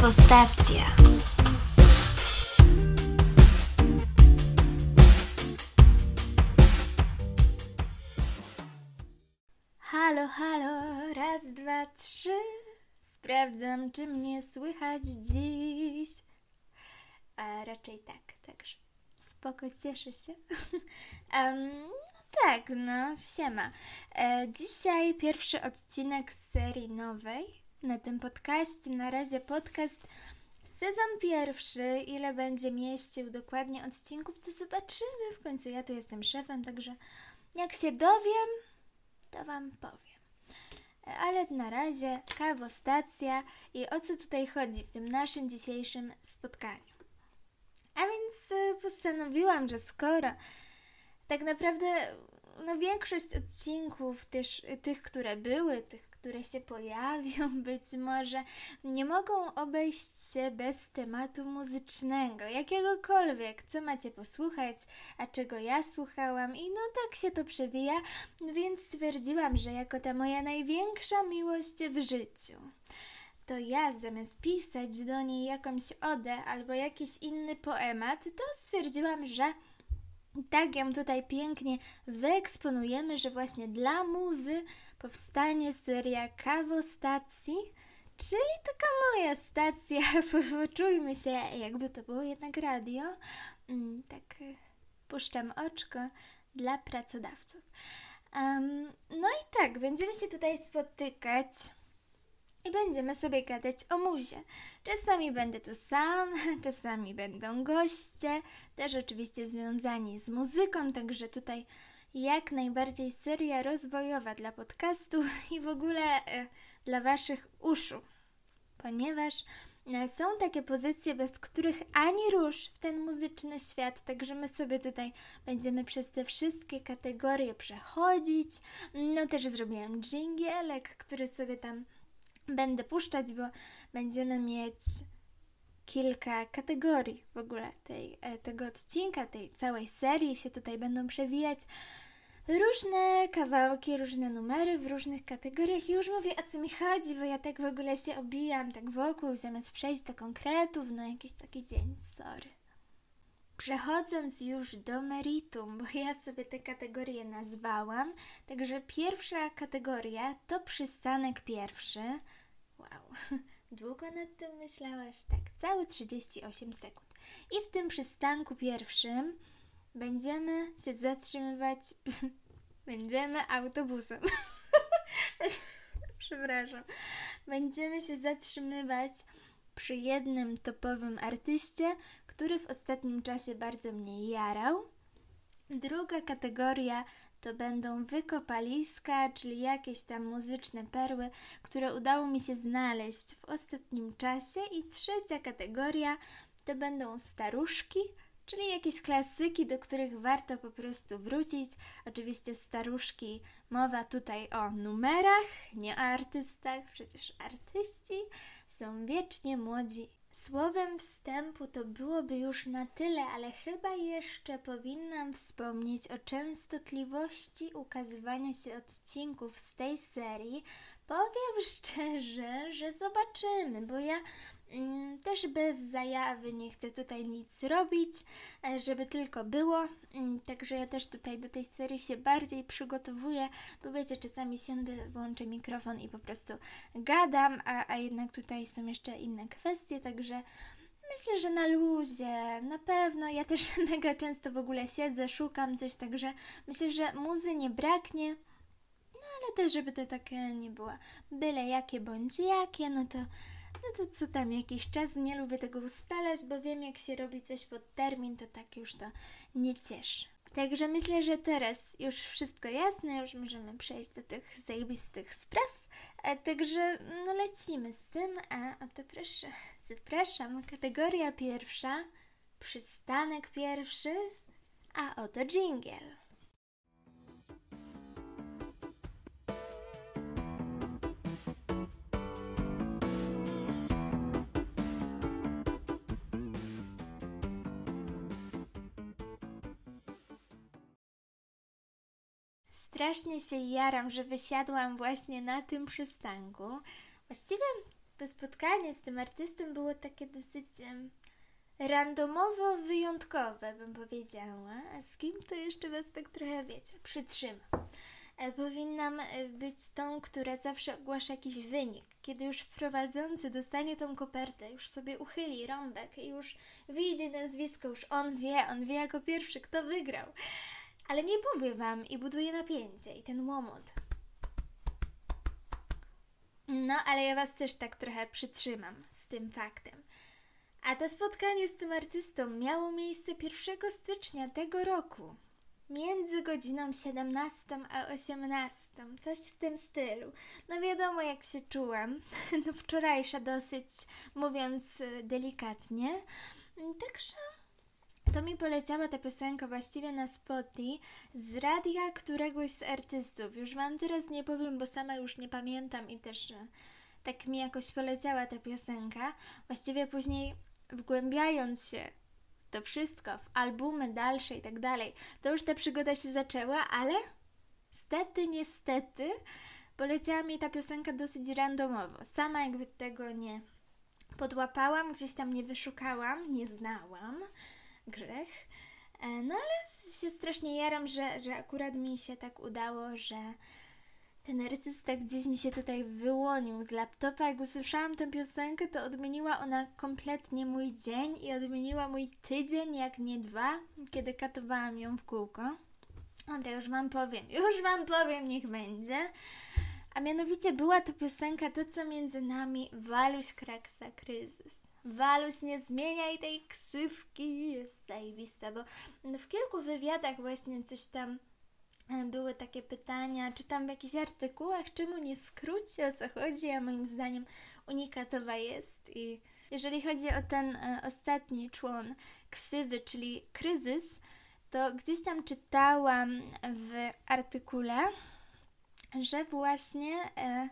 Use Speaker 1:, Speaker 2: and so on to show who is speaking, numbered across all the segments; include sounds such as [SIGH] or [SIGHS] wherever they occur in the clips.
Speaker 1: Kawostacja. Halo, halo, raz, dwa, trzy. Sprawdzam, czy mnie słychać dziś. A raczej tak, także spoko, cieszę się. [LAUGHS] um, tak, no, siema. E, dzisiaj pierwszy odcinek z serii nowej na tym podcaście. Na razie podcast sezon pierwszy. Ile będzie mieścił dokładnie odcinków, to zobaczymy. W końcu ja tu jestem szefem, także jak się dowiem, to Wam powiem. Ale na razie kawostacja i o co tutaj chodzi w tym naszym dzisiejszym spotkaniu. A więc y, postanowiłam, że skoro tak naprawdę no większość odcinków, też tych, które były, tych, które się pojawią, [LAUGHS] być może nie mogą obejść się bez tematu muzycznego, jakiegokolwiek, co macie posłuchać, a czego ja słuchałam i no tak się to przewija, więc stwierdziłam, że jako ta moja największa miłość w życiu, to ja zamiast pisać do niej jakąś odę albo jakiś inny poemat, to stwierdziłam, że tak ją tutaj pięknie wyeksponujemy, że właśnie dla muzy powstanie seria kawostacji, czyli taka moja stacja, [LAUGHS] poczujmy się, jakby to było jednak radio. Mm, tak y, puszczam oczko dla pracodawców. Um, no i tak, będziemy się tutaj spotykać i będziemy sobie gadać o muzie. Czasami będę tu sam, [LAUGHS] czasami będą goście, też oczywiście związani z muzyką, także tutaj jak najbardziej seria rozwojowa dla podcastu i w ogóle e, dla Waszych uszu, ponieważ e, są takie pozycje, bez których ani rusz w ten muzyczny świat, także my sobie tutaj będziemy przez te wszystkie kategorie przechodzić. No też zrobiłam dżingielek, który sobie tam będę puszczać, bo będziemy mieć kilka kategorii w ogóle tej, e, tego odcinka, tej całej serii się tutaj będą przewijać różne kawałki, różne numery w różnych kategoriach i już mówię o co mi chodzi, bo ja tak w ogóle się obijam tak wokół, zamiast przejść do konkretów, no jakiś taki dzień, sorry. Przechodząc już do meritum, bo ja sobie te kategorie nazwałam, także pierwsza kategoria to przystanek pierwszy. Wow, długo nad tym myślałaś? Tak, całe 38 sekund. I w tym przystanku pierwszym będziemy się zatrzymywać, [LAUGHS] będziemy autobusem. [LAUGHS] Przepraszam. Będziemy się zatrzymywać przy jednym topowym artyście, który w ostatnim czasie bardzo mnie jarał. Druga kategoria to będą wykopaliska, czyli jakieś tam muzyczne perły, które udało mi się znaleźć w ostatnim czasie. I trzecia kategoria to będą staruszki, czyli jakieś klasyki, do których warto po prostu wrócić. Oczywiście staruszki, mowa tutaj o numerach, nie o artystach, przecież artyści są wiecznie młodzi Słowem wstępu to byłoby już na tyle, ale chyba jeszcze powinnam wspomnieć o częstotliwości ukazywania się odcinków z tej serii. Powiem szczerze, że zobaczymy, bo ja też bez zajawy nie chcę tutaj nic robić, e, żeby tylko było. Mm, także ja też tutaj do tej serii się bardziej przygotowuję, bo wiecie, czasami siądę, włączę mikrofon i po prostu gadam, a, a jednak tutaj są jeszcze inne kwestie, także myślę, że na luzie, na pewno. Ja też [LAUGHS] mega często w ogóle siedzę, szukam coś, także myślę, że muzy nie braknie. No ale też, żeby to takie nie było byle jakie bądź jakie, no to no to co tam, jakiś czas nie lubię tego ustalać, bo wiem, jak się robi coś pod termin, to tak już to nie cieszy. Także myślę, że teraz już wszystko jasne, już możemy przejść do tych zajebistych spraw. A także no lecimy z tym, a oto proszę, zapraszam, kategoria pierwsza, przystanek pierwszy, a oto jingle. Strasznie się jaram, że wysiadłam właśnie na tym przystanku. Właściwie to spotkanie z tym artystą było takie dosyć randomowo wyjątkowe, bym powiedziała. A z kim to jeszcze was tak trochę wiecie, przytrzymam. E, Powinnam e, być tą, która zawsze ogłasza jakiś wynik. Kiedy już prowadzący dostanie tą kopertę, już sobie uchyli rąbek i już wyjdzie nazwisko, już on wie, on wie jako pierwszy, kto wygrał. Ale nie powiem wam i buduje napięcie i ten łomot. No, ale ja was też tak trochę przytrzymam z tym faktem. A to spotkanie z tym artystą miało miejsce 1 stycznia tego roku. Między godziną 17 a 18, coś w tym stylu. No wiadomo, jak się czułam. [LAUGHS] No wczorajsza dosyć, mówiąc y, delikatnie. Także to mi poleciała ta piosenka właściwie na Spotify z radia któregoś z artystów. Już wam teraz nie powiem, bo sama już nie pamiętam i też e, tak mi jakoś poleciała ta piosenka. Właściwie później wgłębiając się w to wszystko, w albumy dalsze i tak dalej, to już ta przygoda się zaczęła, ale stety, niestety poleciała mi ta piosenka dosyć randomowo. Sama jakby tego nie podłapałam, gdzieś tam nie wyszukałam, nie znałam grzech. E, No ale się strasznie jaram, że, że akurat mi się tak udało, że ten artysta gdzieś mi się tutaj wyłonił z laptopa. Jak usłyszałam tę piosenkę, to odmieniła ona kompletnie mój dzień i odmieniła mój tydzień, jak nie dwa, kiedy katowałam ją w kółko. Dobra, już wam powiem, już wam powiem, niech będzie. A mianowicie była to piosenka To, co między nami, Waluś Kraksa Kryzys. Waluś, nie zmieniaj tej ksywki, jest zajebista, bo w kilku wywiadach właśnie coś tam e, były takie pytania, czy tam w jakichś artykułach, czemu nie skróci, o co chodzi, a moim zdaniem unikatowa jest. I jeżeli chodzi o ten e, ostatni człon ksywy, czyli kryzys, to gdzieś tam czytałam w artykule, że właśnie e,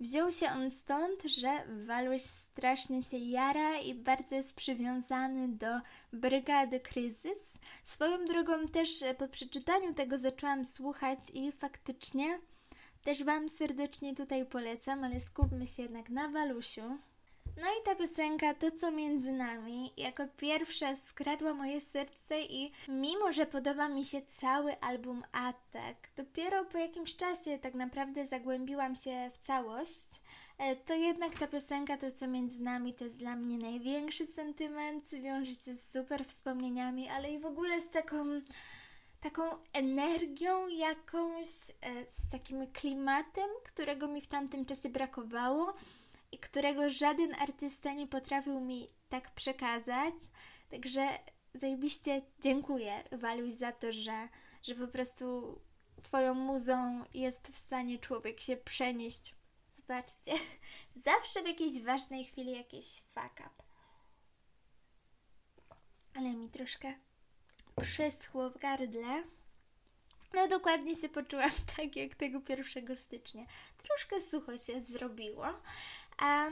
Speaker 1: wziął się on stąd, że Waluś strasznie się jara i bardzo jest przywiązany do brygady Kryzys. Swoją drogą też e, po przeczytaniu tego zaczęłam słuchać i faktycznie też Wam serdecznie tutaj polecam, ale skupmy się jednak na Walusiu. No i ta piosenka, to co między nami, jako pierwsza skradła moje serce i mimo, że podoba mi się cały album Atak, dopiero po jakimś czasie tak naprawdę zagłębiłam się w całość, e, to jednak ta piosenka, to co między nami, to jest dla mnie największy sentyment, wiąże się z super wspomnieniami, ale i w ogóle z taką taką energią jakąś, e, z takim klimatem, którego mi w tamtym czasie brakowało i którego żaden artysta nie potrafił mi tak przekazać. Także zajebiście dziękuję Waluś za to, że, że po prostu Twoją muzą jest w stanie człowiek się przenieść. Wybaczcie, [LAUGHS] zawsze w jakiejś ważnej chwili jakiś fuck up. Ale mi troszkę przyschło w gardle. No dokładnie się poczułam [LAUGHS] tak jak tego 1 stycznia. Troszkę sucho się zrobiło. A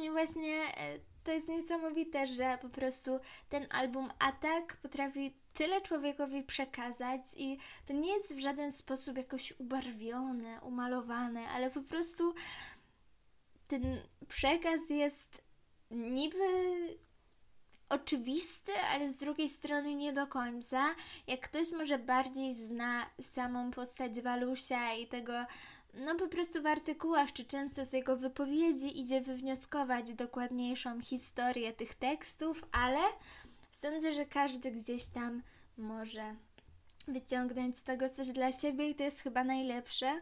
Speaker 1: i właśnie e, to jest niesamowite, że po prostu ten album Atak potrafi tyle człowiekowi przekazać i to nie jest w żaden sposób jakoś ubarwione, umalowane, ale po prostu ten przekaz jest niby oczywisty, ale z drugiej strony nie do końca. Jak ktoś może bardziej zna samą postać Walusia i tego, no po prostu w artykułach, czy często z jego wypowiedzi idzie wywnioskować dokładniejszą historię tych tekstów, ale sądzę, że każdy gdzieś tam może wyciągnąć z tego coś dla siebie i to jest chyba najlepsze.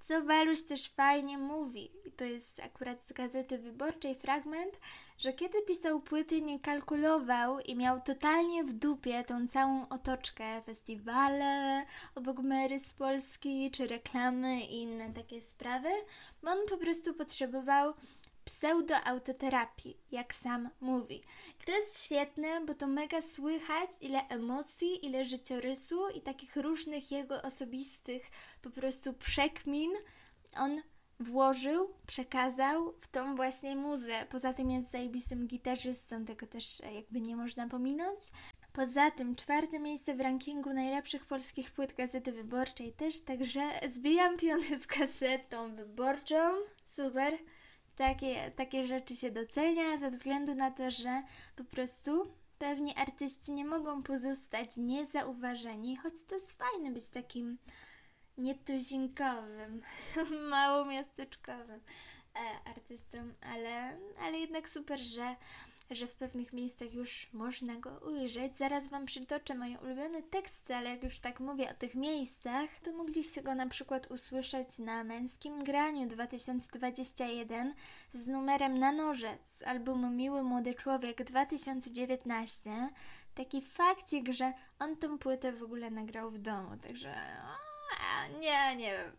Speaker 1: Co Waluś też fajnie mówi, i to jest akurat z Gazety Wyborczej fragment, że kiedy pisał płyty nie kalkulował i miał totalnie w dupie tą całą otoczkę, festiwale, obok Mary z Polski, czy reklamy i inne takie sprawy, bo on po prostu potrzebował pseudoautoterapii, jak sam mówi. I to jest świetne, bo to mega słychać, ile emocji, ile życiorysu i takich różnych jego osobistych po prostu przekmin on włożył, przekazał w tą właśnie muzę. Poza tym jest zajebistym gitarzystą, tego też e, jakby nie można pominąć. Poza tym czwarte miejsce w rankingu najlepszych polskich płyt Gazety Wyborczej też, także zbijam piony z gazetą wyborczą. Super. takie, takie rzeczy się docenia ze względu na to, że po prostu pewni artyści nie mogą pozostać niezauważeni, choć to jest fajne być takim nietuzinkowym, [LAUGHS] małomiasteczkowym e, artystą, ale, ale jednak super, że że w pewnych miejscach już można go ujrzeć. Zaraz Wam przytoczę moje ulubione teksty, ale jak już tak mówię o tych miejscach, to mogliście go na przykład usłyszeć na Męskim Graniu 2021 z numerem Na Noże z albumu Miły Młody Człowiek 2019. Taki fakcik, że on tą płytę w ogóle nagrał w domu, także nie, nie wiem.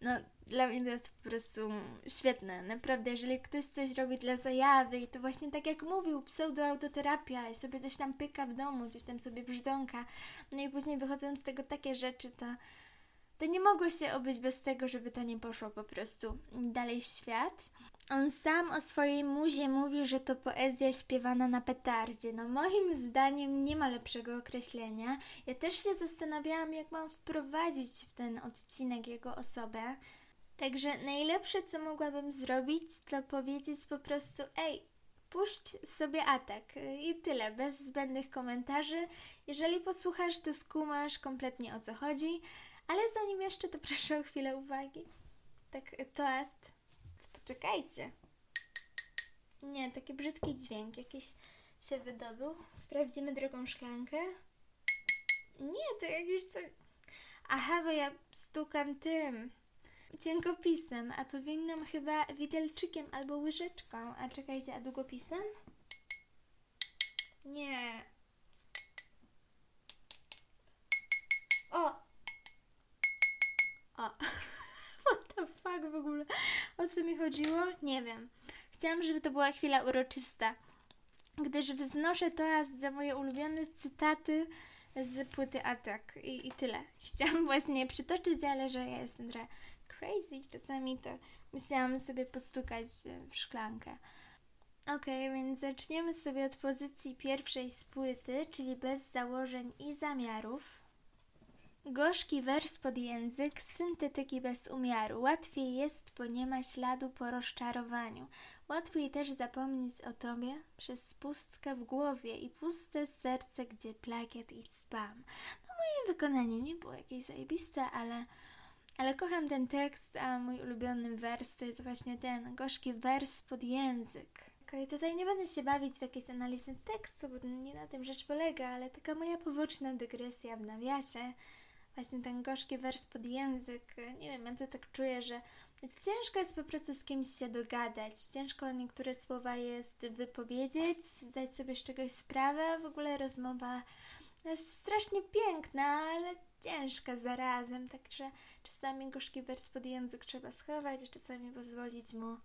Speaker 1: No, dla mnie to jest po prostu świetne. Naprawdę, jeżeli ktoś coś robi dla zajawy i to właśnie tak jak mówił, pseudoautoterapia i sobie coś tam pyka w domu, coś tam sobie brzdąka, no i później wychodzą z tego takie rzeczy, to, to nie mogło się obyć bez tego, żeby to nie poszło po prostu dalej w świat. On sam o swojej muzie mówi, że to poezja śpiewana na petardzie. No moim zdaniem nie ma lepszego określenia. Ja też się zastanawiałam, jak mam wprowadzić w ten odcinek jego osobę. Także najlepsze, co mogłabym zrobić, to powiedzieć po prostu: Ej, puść sobie atak i tyle, bez zbędnych komentarzy. Jeżeli posłuchasz, to skumasz kompletnie o co chodzi, ale zanim jeszcze, to [LAUGHS] proszę o chwilę uwagi. Tak, toast. Poczekajcie. Nie, taki brzydki dźwięk jakiś się wydobył. Sprawdzimy drugą szklankę. Nie, to jakiś to... Aha, bo ja stukam tym cienkopisem, a powinnam chyba widelczykiem albo łyżeczką. A czekajcie, a długopisem? Nie. O! O! [LAUGHS] What the fuck w ogóle? O co mi chodziło? Nie wiem. Chciałam, żeby to była chwila uroczysta, gdyż wznoszę to za moje ulubione cytaty z płyty Attack i, i tyle. [LAUGHS] Chciałam właśnie przytoczyć, ale że ja jestem trochę crazy czasami, to musiałam sobie postukać w szklankę. Ok, więc zaczniemy sobie od pozycji pierwszej z płyty, czyli bez założeń i zamiarów. Gorzki wers pod język, syntetyki bez umiaru. Łatwiej jest, bo nie ma śladu po rozczarowaniu. Łatwiej też zapomnieć o tobie przez pustkę w głowie i puste serce, gdzie plagiat i spam. No moje wykonanie nie było jakieś zajebiste, ale, ale kocham ten tekst, a mój ulubiony wers to jest właśnie ten gorzki wers pod język. Okay, tutaj nie będę się bawić w jakieś analizy tekstu, bo nie na tym rzecz polega, ale taka moja poboczna dygresja w nawiasie właśnie ten gorzki wers pod język. Nie wiem, ja to tak czuję, że ciężko jest po prostu z kimś się dogadać. Ciężko niektóre słowa jest wypowiedzieć, zdać sobie z czegoś sprawę. W ogóle rozmowa jest strasznie piękna, ale ciężka zarazem. Także czasami gorzki wers pod język trzeba schować, czasami pozwolić mu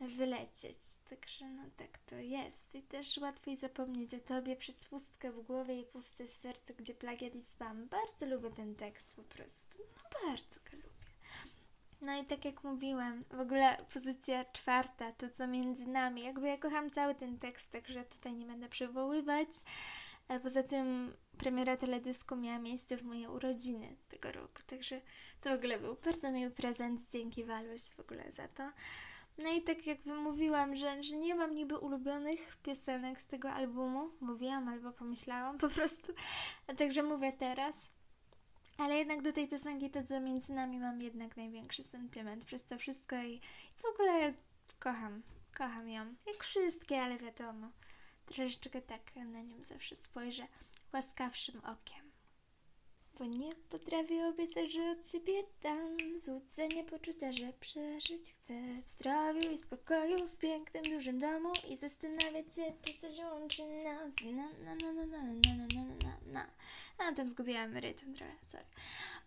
Speaker 1: wylecieć. Także no tak to jest. I też łatwiej zapomnieć o tobie przez pustkę w głowie i puste serce, gdzie plagiat i spam. Bardzo lubię ten tekst po prostu. No bardzo go lubię. No i tak jak mówiłam, w ogóle pozycja czwarta, to co między nami. Jakby ja kocham cały ten tekst, także tutaj nie będę przywoływać. Poza tym premiera teledysku miała miejsce w moje urodziny tego roku, także to w ogóle był bardzo miły prezent. Dzięki Waluś w ogóle za to. No i tak jak wymówiłam, że, że nie mam niby ulubionych piosenek z tego albumu, mówiłam albo pomyślałam po prostu, a także mówię teraz. Ale jednak do tej piosenki to, co między nami mam jednak największy sentyment przez to wszystko i, i w ogóle kocham, kocham ją. Jak wszystkie, ale wiadomo, troszeczkę tak na nią zawsze spojrzę łaskawszym okiem bo nie potrafię obiecać, że od siebie dam złudzenie poczucia, że przeżyć chcę. W zdrowiu i spokoju w pięknym, dużym domu i zastanawiać się, czy coś łączy nas. Na na na na na na na na na na. A tam zgubiłam rytm trochę, sorry.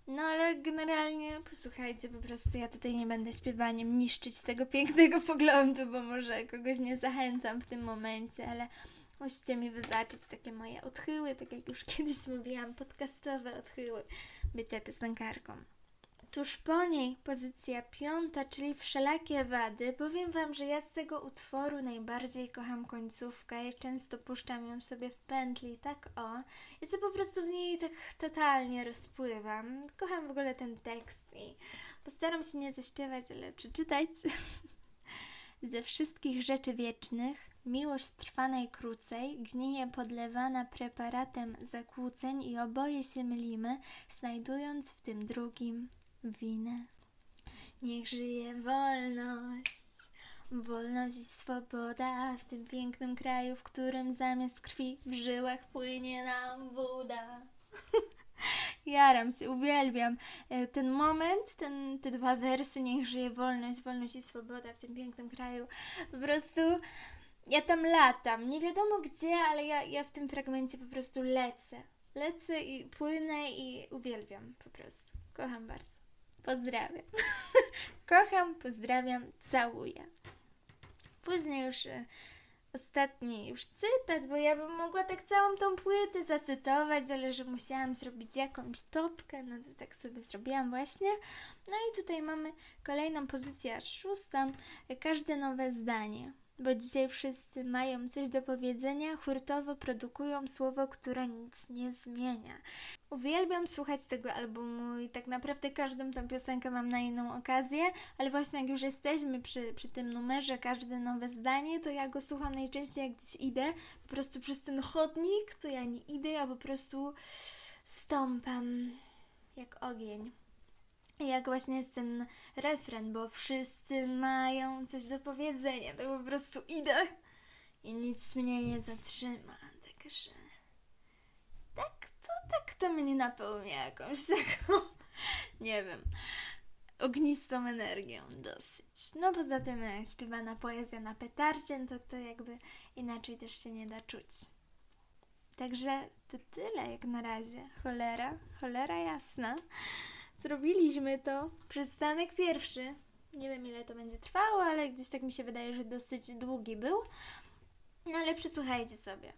Speaker 1: No ale generalnie posłuchajcie, po prostu ja tutaj nie będę śpiewaniem niszczyć tego pięknego [LAUGHS] poglądu, bo może kogoś nie zachęcam w tym momencie, ale Musicie mi wybaczyć takie moje odchyły, tak jak już [LAUGHS] kiedyś mówiłam, podcastowe odchyły bycia piosenkarką. Tuż po niej pozycja piąta, czyli wszelakie wady. Powiem Wam, że ja z tego utworu najbardziej kocham końcówkę i często puszczam ją sobie w pętli, tak o. Ja się po prostu w niej tak totalnie rozpływam. Kocham w ogóle ten tekst i postaram się nie zaśpiewać, ale przeczytać. [LAUGHS] Ze wszystkich rzeczy wiecznych, miłość trwa najkrócej, gnije podlewana preparatem zakłóceń i oboje się mylimy, znajdując w tym drugim winę. Niech żyje wolność, wolność i swoboda w tym pięknym kraju, w którym zamiast krwi w żyłach płynie nam woda. [LAUGHS] Jaram się, uwielbiam e, ten moment, ten, te dwa wersy, niech żyje wolność, wolność i swoboda w tym pięknym kraju. Po prostu ja tam latam, nie wiadomo gdzie, ale ja, ja w tym fragmencie po prostu lecę. Lecę i płynę i uwielbiam po prostu. Kocham bardzo. Pozdrawiam. [LAUGHS] Kocham, pozdrawiam, całuję. Później już e, ostatni już cytat, bo ja bym mogła tak całą tą płytę zacytować, ale że musiałam zrobić jakąś topkę, no to tak sobie zrobiłam właśnie. No i tutaj mamy kolejną pozycję, szóstą, każde nowe zdanie bo dzisiaj wszyscy mają coś do powiedzenia, hurtowo produkują słowo, które nic nie zmienia. Uwielbiam słuchać tego albumu i tak naprawdę każdą tą piosenkę mam na inną okazję, ale właśnie jak już jesteśmy przy, przy tym numerze, każde nowe zdanie, to ja go słucham najczęściej jak gdzieś idę, po prostu przez ten chodnik, to ja nie idę, ja po prostu stąpam jak ogień jak właśnie jest ten refren, bo wszyscy mają coś do powiedzenia, to po prostu idę i nic mnie nie zatrzyma, także tak to, tak to mnie napełnia jakąś taką, [LAUGHS] nie wiem, ognistą energią dosyć. No poza tym e, śpiewana poezja na petarcie, to to jakby inaczej też się nie da czuć. Także to tyle jak na razie. Cholera, cholera jasna. Zrobiliśmy to. Przystanek pierwszy. Nie wiem ile to będzie trwało, ale gdzieś tak mi się wydaje, że dosyć długi był. No ale przysłuchajcie sobie.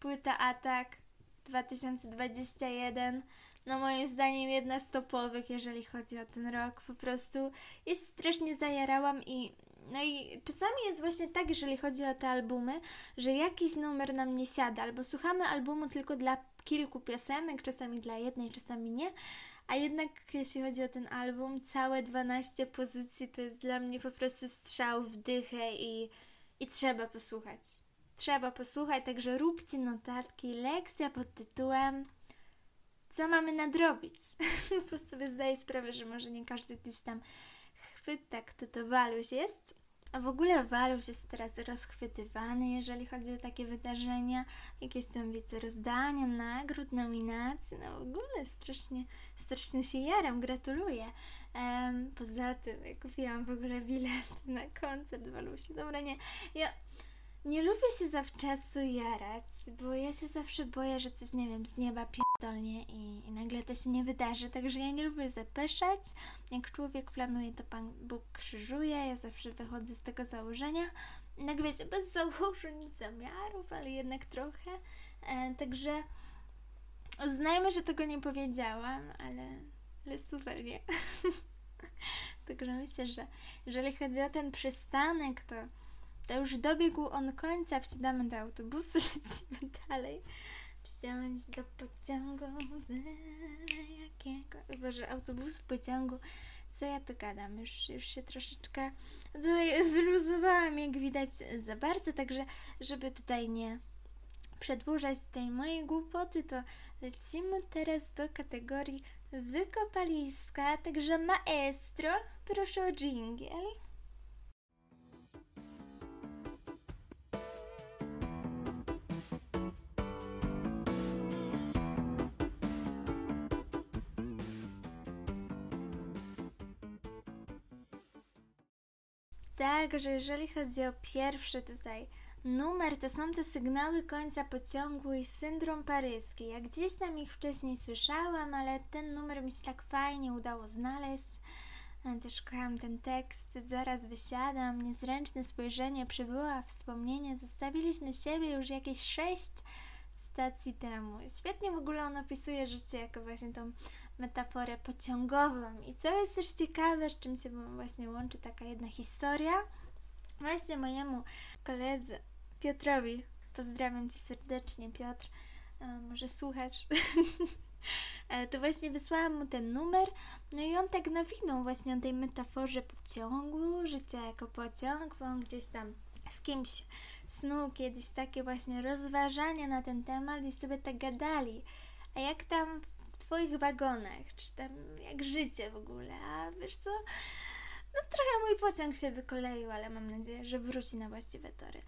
Speaker 1: Płyta Atak 2021. No moim zdaniem jedna z topowych, jeżeli chodzi o ten rok. Po prostu jest strasznie zajarałam i no i czasami jest właśnie tak, jeżeli chodzi o te albumy, że jakiś numer nam nie siada, albo słuchamy albumu tylko dla kilku piosenek, czasami dla jednej, czasami nie, a jednak jeśli chodzi o ten album, całe 12 pozycji to jest dla mnie po prostu strzał w dychę i, i trzeba posłuchać. Trzeba posłuchać, także róbcie notatki. Lekcja pod tytułem Co mamy nadrobić? [LAUGHS] Bo sobie zdaję sprawę, że może nie każdy gdzieś tam chwyt tak to to waluś jest. A w ogóle Waluś jest teraz rozchwytywany, jeżeli chodzi o takie wydarzenia, jakieś tam wiece rozdania, nagród, nominacji, no w ogóle strasznie, strasznie się jaram, gratuluję. Um, poza tym, ja kupiłam w ogóle bilet [LAUGHS] na koncert Walusi. Dobra, nie, ja nie lubię się zawczasu jarać, bo ja się zawsze boję, że coś, nie wiem, z nieba pierdolnie i, i nagle to się nie wydarzy, także ja nie lubię zapeszać. Jak człowiek planuje, to Pan Bóg krzyżuje, ja zawsze wychodzę z tego założenia. Jak wiecie, bez założeń, zamiarów, ale jednak trochę. E, także uznajmy, że tego nie powiedziałam, ale, ale super, nie? [LAUGHS] także myślę, że jeżeli chodzi o ten przystanek, to to już dobiegł on końca, wsiadamy do autobusu, [LAUGHS] lecimy dalej. Wsiąść do pociągu, jakiego... Boże, autobus, pociągu. Co ja tu gadam? Już, już się troszeczkę tutaj wyluzowałam, jak widać, za bardzo, także żeby tutaj nie przedłużać tej mojej głupoty, to lecimy teraz do kategorii wykopaliska, także maestro, proszę o jingle. Tak, że jeżeli chodzi o pierwszy tutaj numer, to są te sygnały końca pociągu i syndrom paryski. Ja gdzieś tam ich wcześniej słyszałam, ale ten numer mi się tak fajnie udało znaleźć. Też kocham ten tekst. Zaraz wysiadam, niezręczne spojrzenie przybyła wspomnienie. Zostawiliśmy siebie już jakieś sześć stacji temu. Świetnie w ogóle on opisuje życie jako właśnie tą metaforę pociągową. I co jest też ciekawe, z czym się właśnie łączy taka jedna historia, właśnie mojemu koledze Piotrowi, pozdrawiam Cię serdecznie Piotr, może słuchasz, [LAUGHS] E, to właśnie wysłałam mu ten numer, no i on tak nawinął właśnie o tej metaforze pociągu, życia jako pociąg, bo on gdzieś tam z kimś snuł kiedyś takie właśnie rozważania na ten temat i sobie tak gadali. A jak tam w twoich wagonach, czy tam jak życie w ogóle, a wiesz co? No trochę mój pociąg się wykoleił, ale mam nadzieję, że wróci na właściwe tory.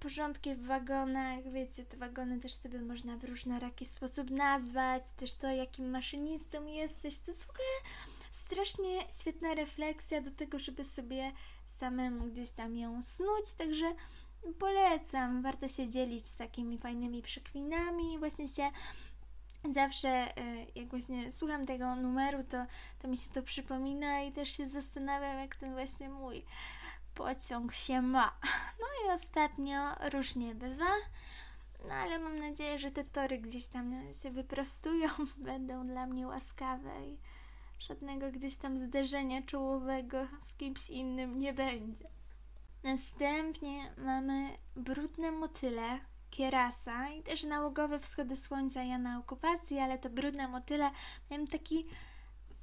Speaker 1: Porządki w wagonach, wiecie, te wagony też sobie można w różnoraki sposób nazwać, też to, jakim maszynistą jesteś, to jest w ogóle strasznie świetna refleksja do tego, żeby sobie samemu gdzieś tam ją snuć, także polecam, warto się dzielić z takimi fajnymi przekminami, właśnie się zawsze y, jak właśnie słucham tego numeru, to, to mi się to przypomina i też się zastanawiam, jak ten właśnie mój pociąg się ma. No i ostatnio różnie bywa, no ale mam nadzieję, że te tory gdzieś tam się wyprostują, [LAUGHS] będą dla mnie łaskawe i żadnego gdzieś tam zderzenia czołowego z kimś innym nie będzie. Następnie mamy brudne motyle, Kierasa i też nałogowe wschody słońca ja na okupacji, ale to brudne motyle. Miałem taki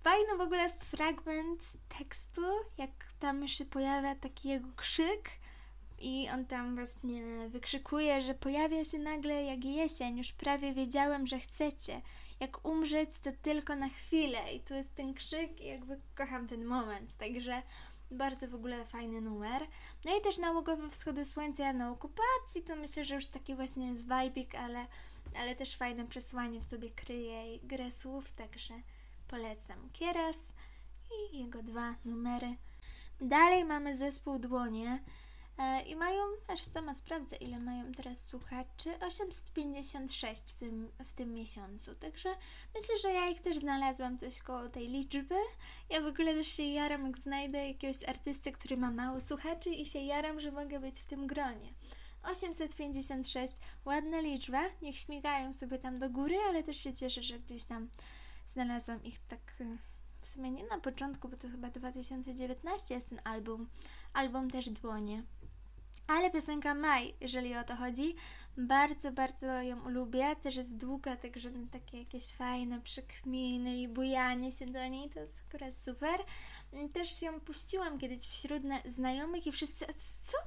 Speaker 1: fajny w ogóle fragment tekstu, jak tam się pojawia taki jego krzyk i on tam właśnie wykrzykuje, że pojawia się nagle jak jesień, już prawie wiedziałem, że chcecie. Jak umrzeć, to tylko na chwilę. I tu jest ten krzyk i jakby kocham ten moment. Także bardzo w ogóle fajny numer. No i też nałogowe wschody słońca na okupacji, to myślę, że już taki właśnie jest vibik, ale, ale też fajne przesłanie w sobie kryje i grę słów, także polecam. Kieras i jego dwa numery. Dalej mamy zespół Dłonie. E, I mają, aż sama sprawdzę, ile mają teraz słuchaczy, 856 w tym, w tym miesiącu. Także myślę, że ja ich też znalazłam coś koło tej liczby. Ja w ogóle też się jaram, jak znajdę jakiegoś artysty, który ma mało słuchaczy i się jaram, że mogę być w tym gronie. 856, ładna liczba, niech śmigają sobie tam do góry, ale też się cieszę, że gdzieś tam znalazłam ich tak e, w sumie nie na początku, bo to chyba 2019 jest ten album, album też Dłonie. Ale piosenka Maj, jeżeli o to chodzi, bardzo, bardzo ją lubię. Też jest długa, także takie jakieś fajne przekminy i bujanie się do niej, to jest akurat super. Też ją puściłam kiedyś wśród znajomych i wszyscy, co?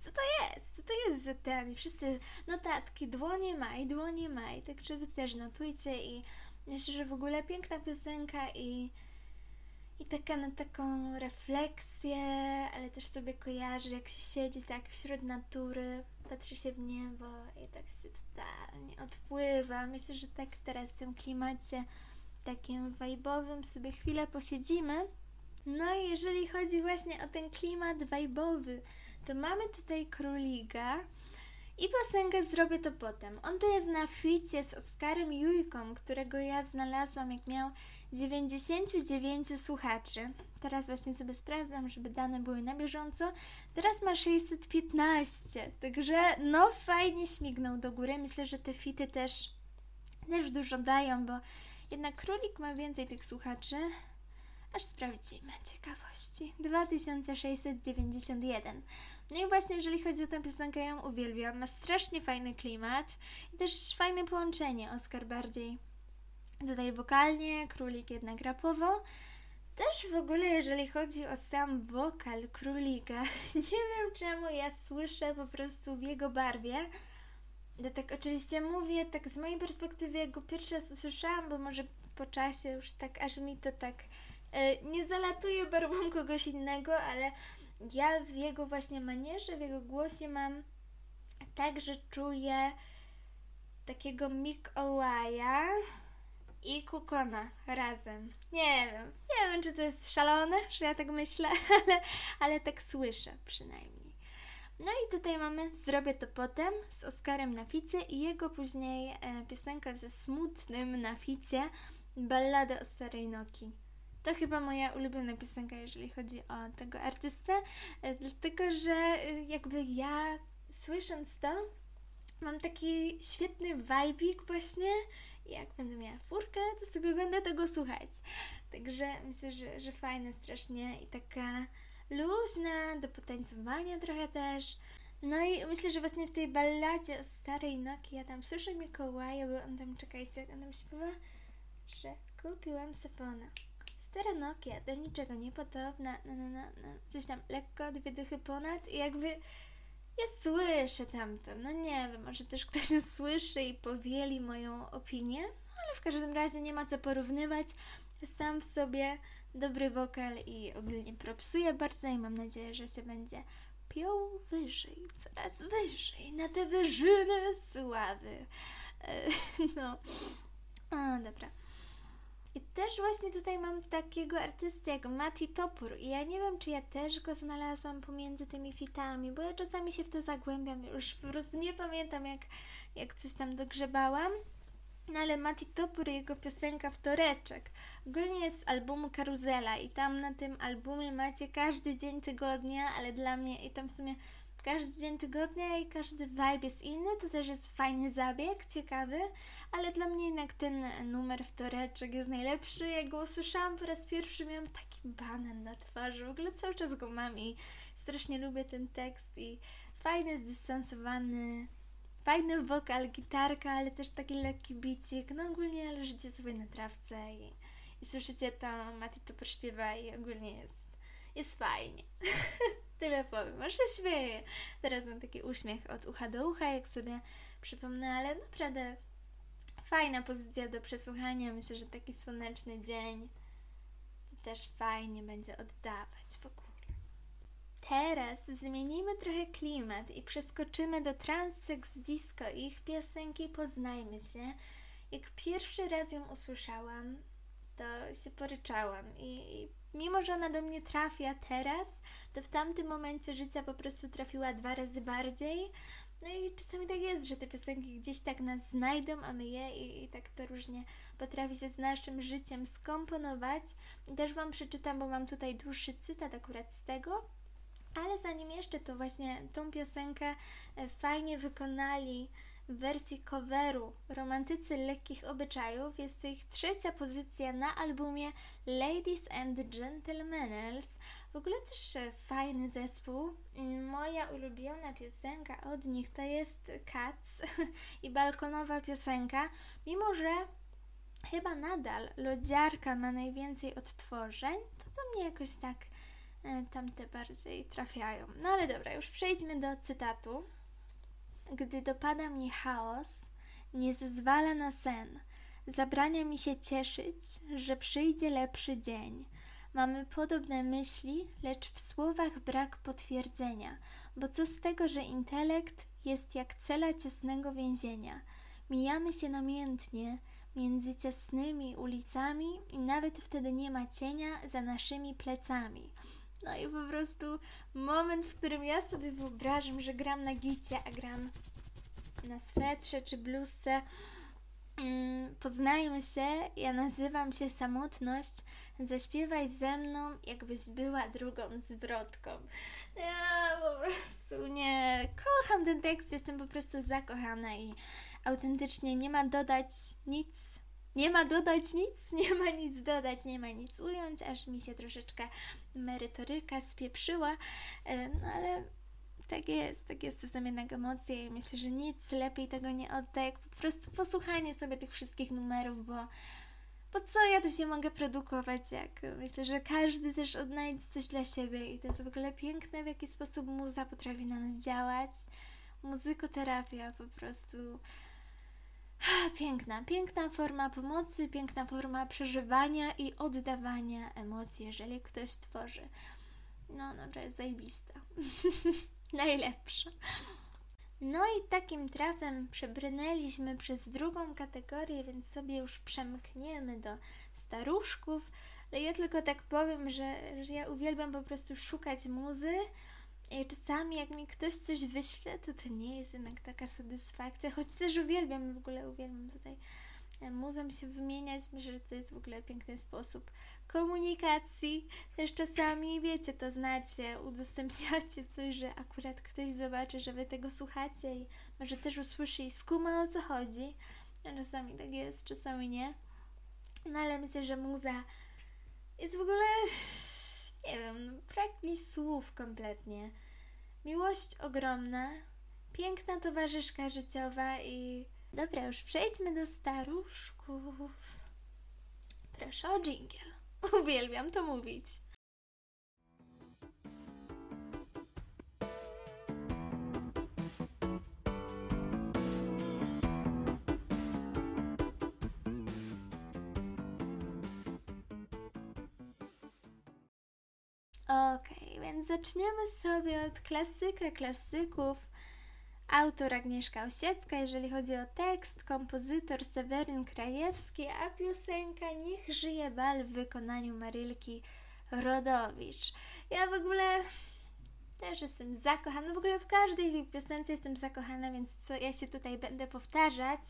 Speaker 1: Co to jest? Co to jest za ten? I wszyscy notatki, dłonie maj, dłonie maj, także wy też notujcie i myślę, że w ogóle piękna piosenka i i taka na taką refleksję, ale też sobie kojarzy, jak się siedzi tak wśród natury, patrzy się w niebo i tak się totalnie odpływa. Myślę, że tak teraz w tym klimacie takim wajbowym sobie chwilę posiedzimy. No i jeżeli chodzi właśnie o ten klimat wajbowy, to mamy tutaj króliga i piosenkę zrobię to potem. On tu jest na ficie z Oskarem Jujką, którego ja znalazłam jak miał 99 słuchaczy. Teraz właśnie sobie sprawdzam, żeby dane były na bieżąco. Teraz ma 615, także no fajnie śmignął do góry. Myślę, że te fity też, też dużo dają, bo jednak królik ma więcej tych słuchaczy. Aż sprawdzimy, ciekawości. 2691. No i właśnie, jeżeli chodzi o tę piosenkę, ja ją uwielbiam. Ma strasznie fajny klimat i też fajne połączenie. Oskar bardziej Tutaj wokalnie, królik jednak rapowo. Też w ogóle, jeżeli chodzi o sam wokal królika, [LAUGHS] nie wiem czemu ja słyszę po prostu w jego barwie. Ja tak oczywiście mówię, tak z mojej perspektywy, jak go pierwszy raz usłyszałam, bo może po czasie już tak, aż mi to tak e, nie zalatuje barwą kogoś innego, ale ja w jego właśnie manierze, w jego głosie mam tak, że czuję takiego Mick Owaja, i Kukona razem. Nie wiem, nie wiem, czy to jest szalone, że ja tak myślę, [LAUGHS] ale, ale tak słyszę przynajmniej. No i tutaj mamy Zrobię to potem z Oskarem na ficie i jego później e, piosenka ze smutnym na ficie Balladę o starej Noki. To chyba moja ulubiona piosenka, jeżeli chodzi o tego artystę, e, dlatego że e, jakby ja słysząc to, mam taki świetny vibik właśnie jak będę miała furkę, to sobie będę tego słuchać. Także myślę, że, że fajne strasznie i taka luźna, do potańcowania trochę też. No i myślę, że właśnie w tej balladzie o starej Noki ja tam słyszę Mikołaja, bo on tam, czekajcie, jak on tam śpiewa? że kupiłam Sefona. Stara Nokia, do niczego niepodobna, no, no, no, no. coś tam lekko, dwie dychy ponad i jakby ja słyszę tamto, no nie wiem, może też ktoś [LAUGHS] słyszy i powieli moją opinię, no ale w każdym razie nie ma co porównywać. Sam w sobie dobry wokal i ogólnie propsuje bardzo i mam nadzieję, że się będzie piął wyżej, coraz wyżej, na te wyżyny sławy. E, [LAUGHS] no, o, dobra. I też właśnie tutaj mam takiego artysty jak Mati Topór i ja nie wiem, czy ja też go znalazłam pomiędzy tymi fitami, bo ja czasami się w to zagłębiam, już po prostu nie pamiętam jak, jak coś tam dogrzebałam. No ale Mati Topór, jego piosenka Wtoreczek, ogólnie jest z albumu Karuzela i tam na tym albumie macie każdy dzień tygodnia, ale dla mnie i tam w sumie każdy dzień tygodnia i każdy vibe jest inny, to też jest fajny zabieg, ciekawy, ale dla mnie jednak ten numer wtoreczek jest najlepszy. Jak go usłyszałam po raz pierwszy, miałam taki banan na twarzy, w ogóle cały czas go mam i strasznie lubię ten tekst i fajny, zdystansowany, fajny wokal, gitarka, ale też taki lekki bicik, no ogólnie leżycie sobie na trawce i, i słyszycie to, Mati to pośpiewa i ogólnie jest, jest fajnie. [LAUGHS] Tyle powiem, aż się śmieję. Teraz mam taki uśmiech od ucha do ucha, jak sobie przypomnę, ale naprawdę fajna pozycja do przesłuchania. Myślę, że taki słoneczny dzień też fajnie będzie oddawać w ogóle. Teraz zmienimy trochę klimat i przeskoczymy do Transsex Disco i ich piosenki Poznajmy się. Jak pierwszy raz ją usłyszałam, to się poryczałam i, i mimo, że ona do mnie trafia teraz, to w tamtym momencie życia po prostu trafiła dwa razy bardziej. No i czasami tak jest, że te piosenki gdzieś tak nas znajdą, a my je i, i tak to różnie potrafi się z naszym życiem skomponować. Też Wam przeczytam, bo mam tutaj dłuższy cytat akurat z tego. Ale zanim jeszcze to właśnie tą piosenkę e, fajnie wykonali w wersji coveru Romantycy Lekkich Obyczajów. Jest to ich trzecia pozycja na albumie Ladies and Gentlemenels. W ogóle też fajny zespół. Moja ulubiona piosenka od nich to jest Cats [LAUGHS] i balkonowa piosenka, mimo że chyba nadal Lodziarka ma najwięcej odtworzeń, to do mnie jakoś tak e, tamte bardziej trafiają. No ale dobra, już przejdźmy do cytatu. Gdy dopada mnie chaos, nie zezwala na sen, zabrania mi się cieszyć, że przyjdzie lepszy dzień. Mamy podobne myśli, lecz w słowach brak potwierdzenia, bo co z tego, że intelekt jest jak cela ciasnego więzienia. Mijamy się namiętnie między ciasnymi ulicami i nawet wtedy nie ma cienia za naszymi plecami. No i po prostu moment, w którym ja sobie wyobrażam, że gram na gicie, a gram na swetrze czy bluzce. Mm, poznajmy się, ja nazywam się Samotność. Zaśpiewaj ze mną, jakbyś była drugą zwrotką. Ja po prostu nie. Kocham ten tekst, jestem po prostu zakochana i autentycznie nie ma dodać nic nie ma dodać nic, [LAUGHS] nie ma nic dodać, nie ma nic ująć, aż mi się troszeczkę merytoryka spieprzyła, e, no ale tak jest, tak jest, to jednak emocje i myślę, że nic lepiej tego nie odda, jak po prostu posłuchanie sobie tych wszystkich numerów, bo po co ja tu się mogę produkować, jak myślę, że każdy też odnajdzie coś dla siebie i to jest w ogóle piękne, w jaki sposób muza potrafi na nas działać. Muzykoterapia po prostu [GASPS] Piękna, piękna forma pomocy, piękna forma przeżywania i oddawania emocji, jeżeli ktoś tworzy. No, naprawdę zajebista. [LAUGHS] Najlepsza. No i takim trafem przebrnęliśmy przez drugą kategorię, więc sobie już przemkniemy do staruszków. Ale ja tylko tak powiem, że, że ja uwielbiam po prostu szukać muzy, czasami jak mi ktoś coś wyśle, to to nie jest jednak taka satysfakcja, choć też uwielbiam, w ogóle uwielbiam tutaj e, muzem się wymieniać. Myślę, że to jest w ogóle piękny sposób komunikacji. Też czasami, wiecie, to znacie, udostępniacie coś, że akurat ktoś zobaczy, że wy tego słuchacie i może też usłyszy i skuma o co chodzi. A czasami tak jest, czasami nie. No ale myślę, że muza jest w ogóle nie wiem, no, brak mi słów kompletnie. Miłość ogromna, piękna towarzyszka życiowa i... Dobra, już przejdźmy do staruszków. Proszę o dżingiel. [LAUGHS] Uwielbiam to mówić. Okej, więc zaczniemy sobie od klasyka klasyków. Autor Agnieszka Osiecka, jeżeli chodzi o tekst, kompozytor Seweryn Krajewski, a piosenka Niech żyje bal w wykonaniu Marylki Rodowicz. Ja w ogóle też jestem zakochana, w ogóle w każdej piosence jestem zakochana, więc co ja się tutaj będę powtarzać.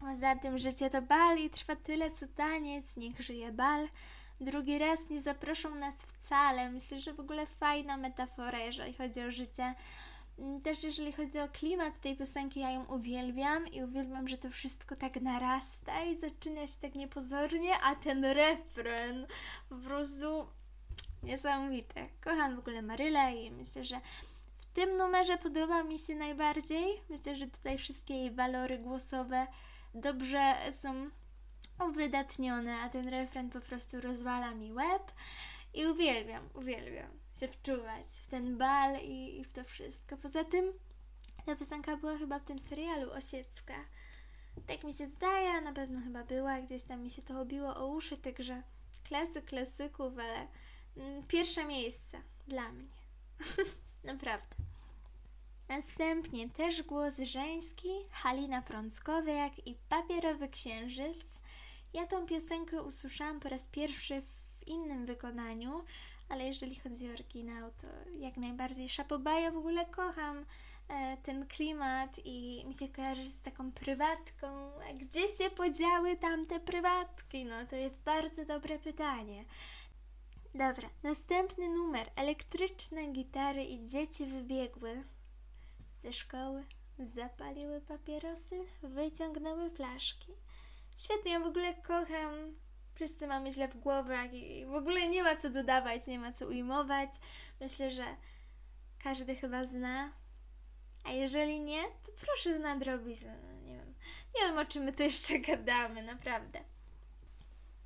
Speaker 1: Poza tym życie to bal i trwa tyle co taniec, niech żyje bal. Drugi raz nie zaproszą nas wcale. Myślę, że w ogóle fajna metafora, jeżeli chodzi o życie. Mm, Też jeżeli chodzi o klimat tej piosenki, ja ją uwielbiam i uwielbiam, że to wszystko tak narasta i zaczyna się tak niepozornie, a ten refren po prostu niesamowite. Kocham w ogóle Marylę i myślę, że w tym numerze podoba mi się najbardziej. Myślę, że tutaj wszystkie jej walory głosowe dobrze są uwydatnione, a ten refren po prostu rozwala mi łeb i uwielbiam, uwielbiam się wczuwać w ten bal i, i w to wszystko. Poza tym ta piosenka była chyba w tym serialu Osiecka. Tak mi się zdaje, na pewno chyba była, gdzieś tam mi się to obiło o uszy, także klasyk klasyków, ale mm, pierwsze miejsce dla mnie. [LAUGHS] Naprawdę. Następnie też głos żeński, Halina Frąckowiak i Papierowy Księżyc. Ja tą piosenkę usłyszałam po raz pierwszy w innym wykonaniu, ale jeżeli chodzi o oryginał, to jak najbardziej Szapobaja w ogóle kocham e, ten klimat i mi się kojarzy z taką prywatką. A gdzie się podziały tamte prywatki? No to jest bardzo dobre pytanie. Dobra, następny numer. Elektryczne gitary i dzieci wybiegły ze szkoły, zapaliły papierosy, wyciągnęły flaszki. Świetnie, ja w ogóle kocham. Wszyscy mamy źle w głowach i w ogóle nie ma co dodawać, nie ma co ujmować. Myślę, że każdy chyba zna. A jeżeli nie, to proszę nadrobić. No, nie wiem. Nie wiem, o czym my tu jeszcze [LAUGHS] gadamy, naprawdę.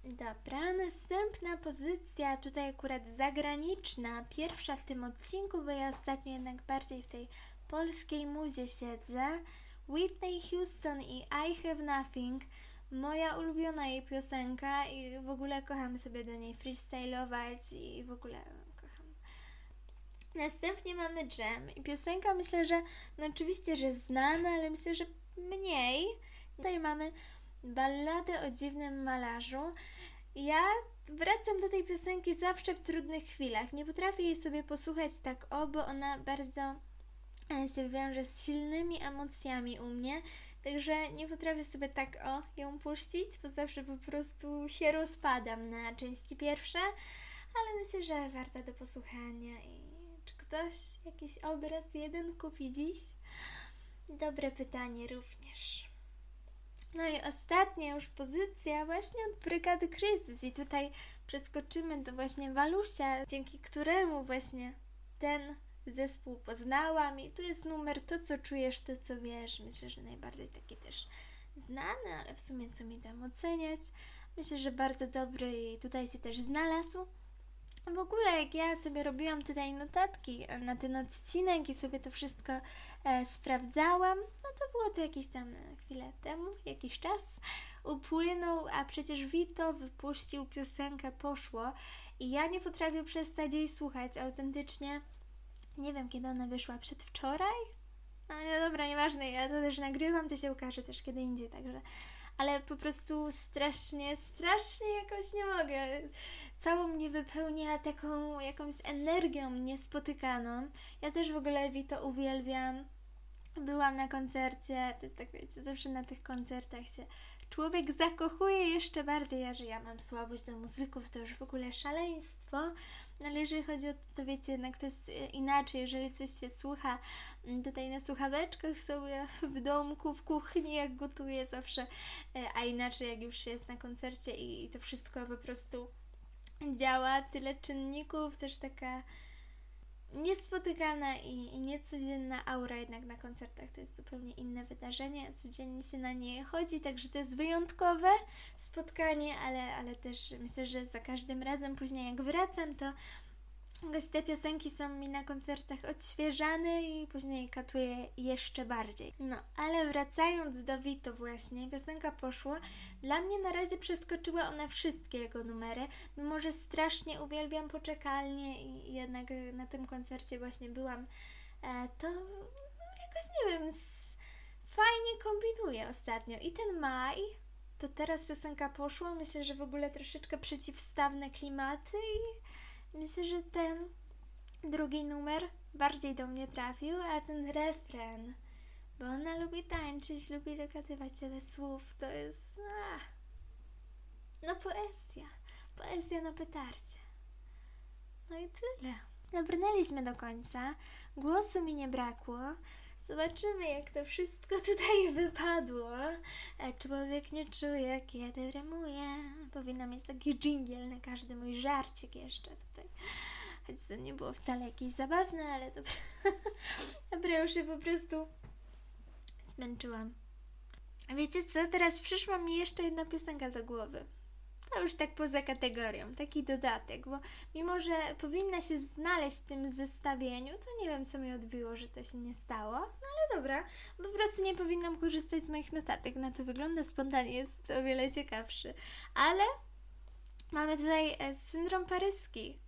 Speaker 1: Dobra, następna pozycja, tutaj akurat zagraniczna, pierwsza w tym odcinku, bo ja ostatnio jednak bardziej w tej polskiej muzie siedzę. Whitney Houston i I Have Nothing, moja ulubiona jej piosenka i w ogóle kocham sobie do niej freestylować i w ogóle kocham. Następnie mamy Jam i piosenka myślę, że no oczywiście, że znana, ale myślę, że mniej. Tutaj mamy balladę o dziwnym malarzu. Ja wracam do tej piosenki zawsze w trudnych chwilach. Nie potrafię jej sobie posłuchać tak o, bo ona bardzo e, się wiąże z silnymi emocjami u mnie. Także nie potrafię sobie tak o ją puścić, bo zawsze po prostu się rozpadam na części pierwsze, ale myślę, że warta do posłuchania. I czy ktoś jakiś obraz jeden kupi dziś? Dobre pytanie również. No i ostatnia już pozycja właśnie od Brygady Kryzys i tutaj przeskoczymy do właśnie Walusia, dzięki któremu właśnie ten zespół poznałam i tu jest numer To, co czujesz, to, co wiesz. Myślę, że najbardziej taki też znany, ale w sumie co mi tam oceniać. Myślę, że bardzo dobry i tutaj się też znalazł. W ogóle jak ja sobie robiłam tutaj notatki na ten odcinek i sobie to wszystko e, sprawdzałam, no to było to jakieś tam e, chwilę temu, jakiś czas upłynął, a przecież Vito wypuścił piosenkę Poszło i ja nie potrafię przestać jej słuchać autentycznie. Nie wiem, kiedy ona wyszła, przedwczoraj? No, no dobra, nieważne, ja to też nagrywam, to się ukaże też kiedy indziej, także ale po prostu strasznie, strasznie jakoś nie mogę. Całą mnie wypełnia taką jakąś energią niespotykaną. Ja też w ogóle Vito uwielbiam. Byłam na koncercie, to tak wiecie, zawsze na tych koncertach się człowiek zakochuje jeszcze bardziej. Ja, że ja mam słabość do muzyków, to już w ogóle szaleństwo. No ale jeżeli chodzi o to, to wiecie, jednak to jest e, inaczej, jeżeli coś się słucha mm, tutaj na słuchaweczkach sobie w domku, w kuchni, jak gotuję zawsze, e, a inaczej jak już jest na koncercie i, i to wszystko po prostu działa, tyle czynników, też taka niespotykana i, i niecodzienna aura jednak na koncertach. To jest zupełnie inne wydarzenie, codziennie się na nie chodzi, także to jest wyjątkowe spotkanie, ale, ale też myślę, że za każdym razem później jak wracam, to Jakoś te piosenki są mi na koncertach odświeżane i później katuję jeszcze bardziej. No, ale wracając do Vito właśnie, piosenka poszła. Dla mnie na razie przeskoczyła ona wszystkie jego numery, mimo że strasznie uwielbiam poczekalnie i jednak na tym koncercie właśnie byłam, e, to jakoś nie wiem, fajnie kombinuje ostatnio. I ten maj, to teraz piosenka poszła, myślę, że w ogóle troszeczkę przeciwstawne klimaty i Myślę, że ten drugi numer bardziej do mnie trafił, a ten refren, bo ona lubi tańczyć, lubi dogadywać się bez słów, to jest... Ach, no poezja, poezja na pytarcie. No i tyle. Dobrnęliśmy do końca, głosu mi nie brakło, Zobaczymy, jak to wszystko [LAUGHS] tutaj wypadło. E, człowiek nie czuje, kiedy remuje. Powinna mieć taki dżingiel na każdy mój żarcik jeszcze tutaj. Choć to nie było wcale jakieś zabawne, ale dobra. [LAUGHS] dobra, już się po prostu zmęczyłam. Wiecie co? Teraz przyszła mi jeszcze jedna piosenka do głowy to już tak poza kategorią, taki dodatek, bo mimo, że powinna się znaleźć w tym zestawieniu, to nie wiem, co mi odbiło, że to się nie stało, no ale dobra, po prostu nie powinnam korzystać z moich notatek, na to wygląda spontanie, jest o wiele ciekawszy, ale mamy tutaj e, syndrom paryski,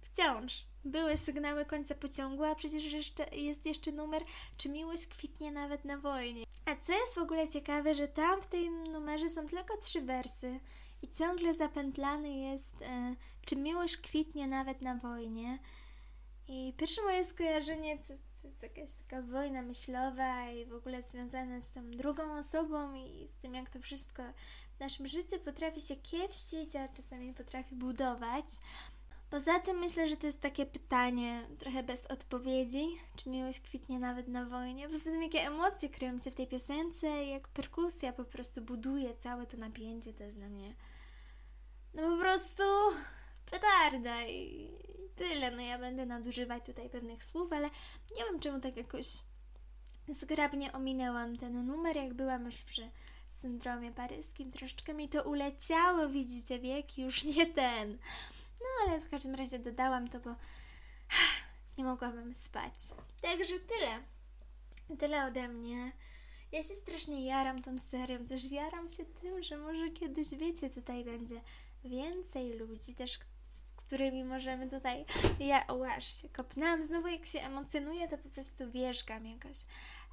Speaker 1: wciąż. Były sygnały końca pociągu, a przecież jeszcze, jest jeszcze numer, czy miłość kwitnie nawet na wojnie. A co jest w ogóle ciekawe, że tam w tym numerze są tylko trzy wersy i ciągle zapętlany jest, e, czy miłość kwitnie nawet na wojnie. I pierwsze moje skojarzenie to, to jest jakaś taka wojna myślowa i w ogóle związana z tą drugą osobą i z tym, jak to wszystko w naszym życiu potrafi się kiepścić, a czasami potrafi budować. Poza tym myślę, że to jest takie pytanie trochę bez odpowiedzi, czy miłość kwitnie nawet na wojnie. Poza tym jakie emocje kryją się w tej piosence, jak perkusja po prostu buduje całe to napięcie, to jest dla mnie no po prostu petarda i tyle. No ja będę nadużywać tutaj pewnych słów, ale nie wiem czemu tak jakoś zgrabnie ominęłam ten numer, jak byłam już przy syndromie paryskim. Troszeczkę mi to uleciało, widzicie, wiek już [LAUGHS] nie ten. No ale w każdym razie dodałam to, bo [SIGHS] nie mogłabym spać. Także tyle. Tyle ode mnie. Ja się strasznie jaram tą serią, też jaram się tym, że może kiedyś, wiecie, tutaj będzie więcej ludzi też, z którymi możemy tutaj... Ja, łaż się kopnęłam. Znowu jak się emocjonuję, to po prostu wierzgam jakoś.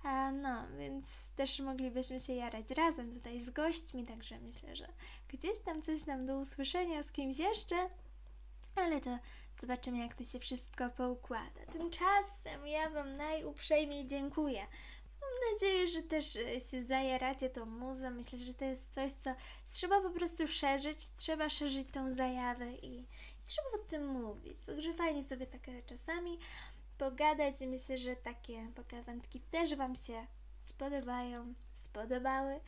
Speaker 1: A, no, więc też moglibyśmy się jarać razem tutaj z gośćmi, także myślę, że gdzieś tam coś nam do usłyszenia z kimś jeszcze, ale to zobaczymy, jak to się wszystko poukłada. Tymczasem ja Wam najuprzejmiej dziękuję nadzieję, że też e, się zajaracie tą muzą. Myślę, że to jest coś, co trzeba po prostu szerzyć. Trzeba szerzyć tą zajawę i, i trzeba o tym mówić. Także fajnie sobie tak czasami pogadać i myślę, że takie pogawędki też Wam się spodobają, spodobały.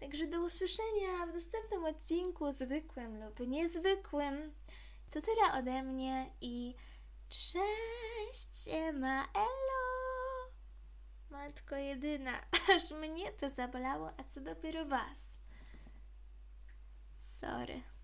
Speaker 1: Także do usłyszenia w następnym odcinku, zwykłym lub niezwykłym. To tyle ode mnie i cześć, ma elo! Matko jedyna, [LAUGHS] aż mnie to zabolało, a co dopiero was. Sorry.